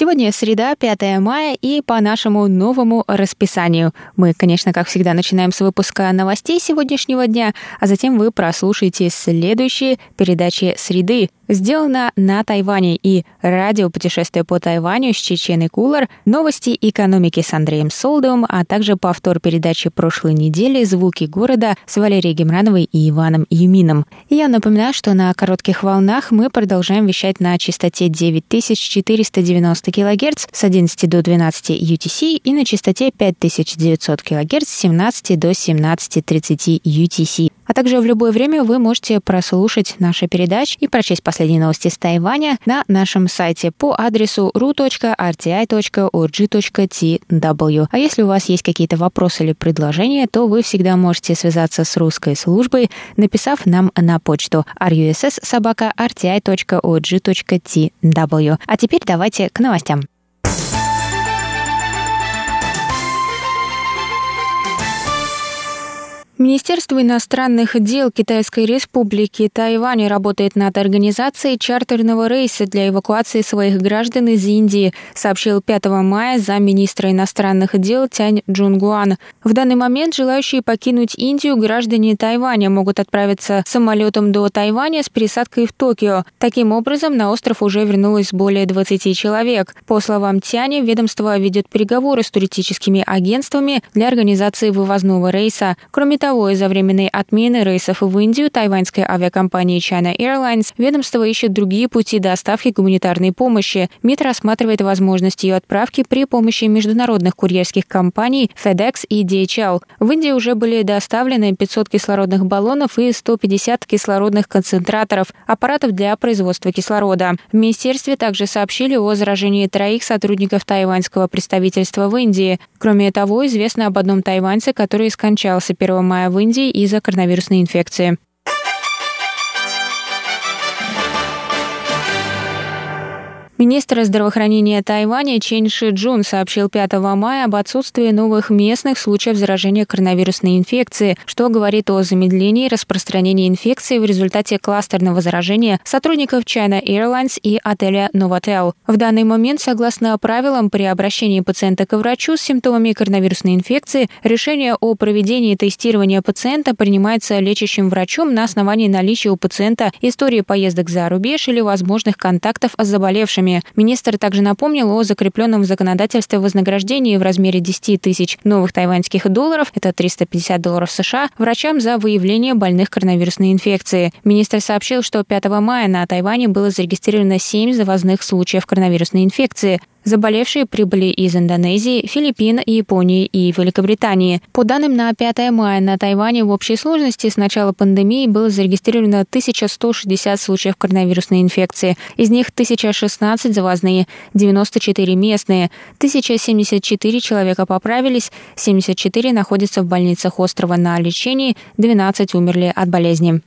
Сегодня среда, 5 мая, и по нашему новому расписанию. Мы, конечно, как всегда, начинаем с выпуска новостей сегодняшнего дня, а затем вы прослушаете следующие передачи «Среды», сделано на Тайване и радио «Путешествие по Тайваню» с Чеченой Кулар, новости экономики с Андреем Солдовым, а также повтор передачи прошлой недели «Звуки города» с Валерией Гемрановой и Иваном Юмином. Я напоминаю, что на коротких волнах мы продолжаем вещать на частоте 9490 кГц с 11 до 12 UTC и на частоте 5900 кГц с 17 до 17.30 UTC. А также в любое время вы можете прослушать наши передачи и прочесть последние новости с Тайваня на нашем сайте по адресу ru.rti.org.tw. А если у вас есть какие-то вопросы или предложения, то вы всегда можете связаться с русской службой, написав нам на почту russ.rti.org.tw. А теперь давайте к новостям. Министерство иностранных дел Китайской Республики Тайвань работает над организацией чартерного рейса для эвакуации своих граждан из Индии, сообщил 5 мая замминистра иностранных дел Тянь Джунгуан. В данный момент желающие покинуть Индию граждане Тайваня могут отправиться самолетом до Тайваня с пересадкой в Токио. Таким образом, на остров уже вернулось более 20 человек. По словам Тяни, ведомство ведет переговоры с туристическими агентствами для организации вывозного рейса. Кроме того, того, из-за временной отмены рейсов в Индию тайваньской авиакомпании China Airlines ведомство ищет другие пути доставки гуманитарной помощи. МИД рассматривает возможность ее отправки при помощи международных курьерских компаний FedEx и DHL. В Индии уже были доставлены 500 кислородных баллонов и 150 кислородных концентраторов, аппаратов для производства кислорода. В министерстве также сообщили о заражении троих сотрудников тайваньского представительства в Индии. Кроме того, известно об одном тайваньце, который скончался 1 мая в Индии из-за коронавирусной инфекции. Министр здравоохранения Тайваня Чен Ши Джун сообщил 5 мая об отсутствии новых местных случаев заражения коронавирусной инфекции, что говорит о замедлении распространения инфекции в результате кластерного заражения сотрудников China Airlines и отеля Novotel. В данный момент, согласно правилам, при обращении пациента к врачу с симптомами коронавирусной инфекции, решение о проведении тестирования пациента принимается лечащим врачом на основании наличия у пациента истории поездок за рубеж или возможных контактов с заболевшими наличными. Министр также напомнил о закрепленном в законодательстве вознаграждении в размере 10 тысяч новых тайваньских долларов, это 350 долларов США, врачам за выявление больных коронавирусной инфекции. Министр сообщил, что 5 мая на Тайване было зарегистрировано 7 завозных случаев коронавирусной инфекции. Заболевшие прибыли из Индонезии, Филиппин, Японии и Великобритании. По данным на 5 мая на Тайване в общей сложности с начала пандемии было зарегистрировано 1160 случаев коронавирусной инфекции. Из них 1016 завозные, 94 местные, 1074 человека поправились, 74 находятся в больницах острова на лечении, 12 умерли от болезни.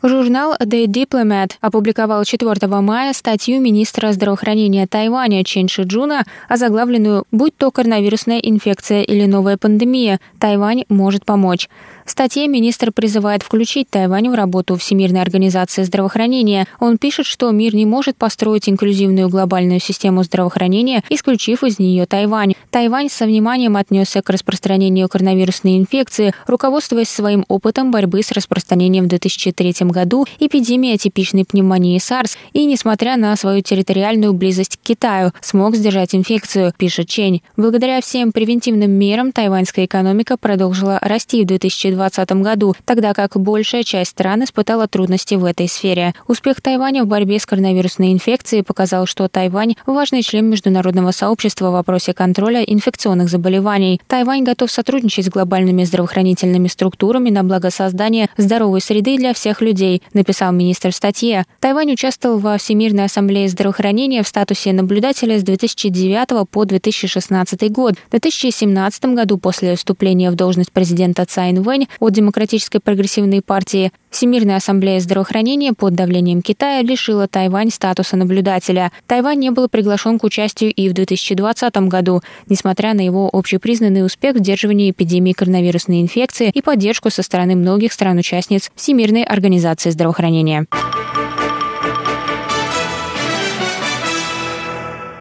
Журнал The Diplomat опубликовал 4 мая статью министра здравоохранения Тайваня Чен Шиджуна, озаглавленную «Будь то коронавирусная инфекция или новая пандемия, Тайвань может помочь». В статье министр призывает включить Тайвань в работу Всемирной организации здравоохранения. Он пишет, что мир не может построить инклюзивную глобальную систему здравоохранения, исключив из нее Тайвань. Тайвань со вниманием отнесся к распространению коронавирусной инфекции, руководствуясь своим опытом борьбы с распространением в 2003 году эпидемии атипичной пневмонии SARS и, несмотря на свою территориальную близость к Китаю, смог сдержать инфекцию, пишет Чень. Благодаря всем превентивным мерам тайваньская экономика продолжила расти в 2020 2020 году, тогда как большая часть стран испытала трудности в этой сфере. Успех Тайваня в борьбе с коронавирусной инфекцией показал, что Тайвань – важный член международного сообщества в вопросе контроля инфекционных заболеваний. Тайвань готов сотрудничать с глобальными здравоохранительными структурами на благо создания здоровой среды для всех людей, написал министр в статье. Тайвань участвовал во Всемирной ассамблее здравоохранения в статусе наблюдателя с 2009 по 2016 год. В 2017 году после вступления в должность президента Цайн Вэнь от Демократической прогрессивной партии Всемирная ассамблея здравоохранения под давлением Китая лишила Тайвань статуса наблюдателя. Тайвань не был приглашен к участию и в 2020 году, несмотря на его общепризнанный успех в сдерживании эпидемии коронавирусной инфекции и поддержку со стороны многих стран-участниц Всемирной организации здравоохранения.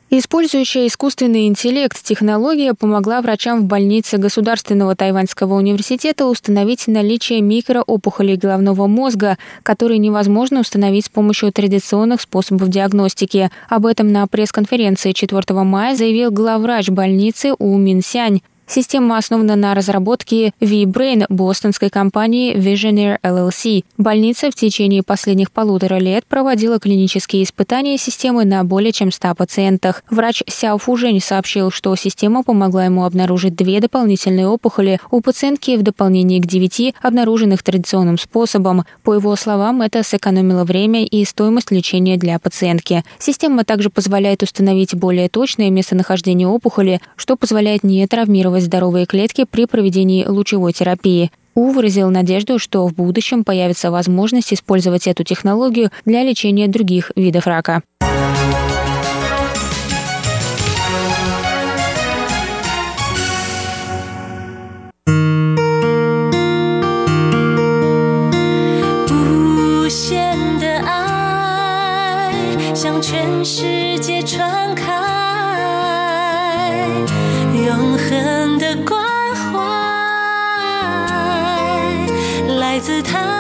Использующая искусственный интеллект технология помогла врачам в больнице Государственного тайваньского университета установить наличие микроопухолей головного мозга, которые невозможно установить с помощью традиционных способов диагностики. Об этом на пресс-конференции 4 мая заявил главврач больницы У Минсянь. Система основана на разработке V-Brain бостонской компании Visionaire LLC. Больница в течение последних полутора лет проводила клинические испытания системы на более чем 100 пациентах. Врач Сяо Фужень сообщил, что система помогла ему обнаружить две дополнительные опухоли у пациентки в дополнение к девяти, обнаруженных традиционным способом. По его словам, это сэкономило время и стоимость лечения для пациентки. Система также позволяет установить более точное местонахождение опухоли, что позволяет не травмировать восстанавливать здоровые клетки при проведении лучевой терапии. У выразил надежду, что в будущем появится возможность использовать эту технологию для лечения других видов рака. 姿态。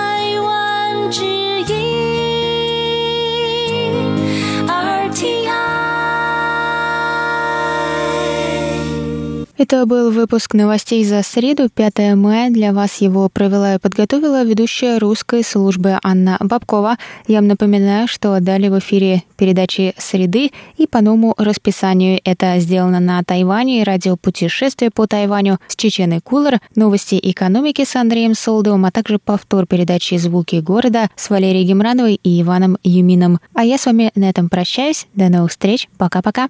Это был выпуск новостей за среду, 5 мая. Для вас его провела и подготовила ведущая русской службы Анна Бабкова. Я вам напоминаю, что далее в эфире передачи «Среды» и по новому расписанию. Это сделано на Тайване, радиопутешествие по Тайваню с Чеченой Кулер, новости экономики с Андреем Солдовым, а также повтор передачи «Звуки города» с Валерией Гемрановой и Иваном Юмином. А я с вами на этом прощаюсь. До новых встреч. Пока-пока.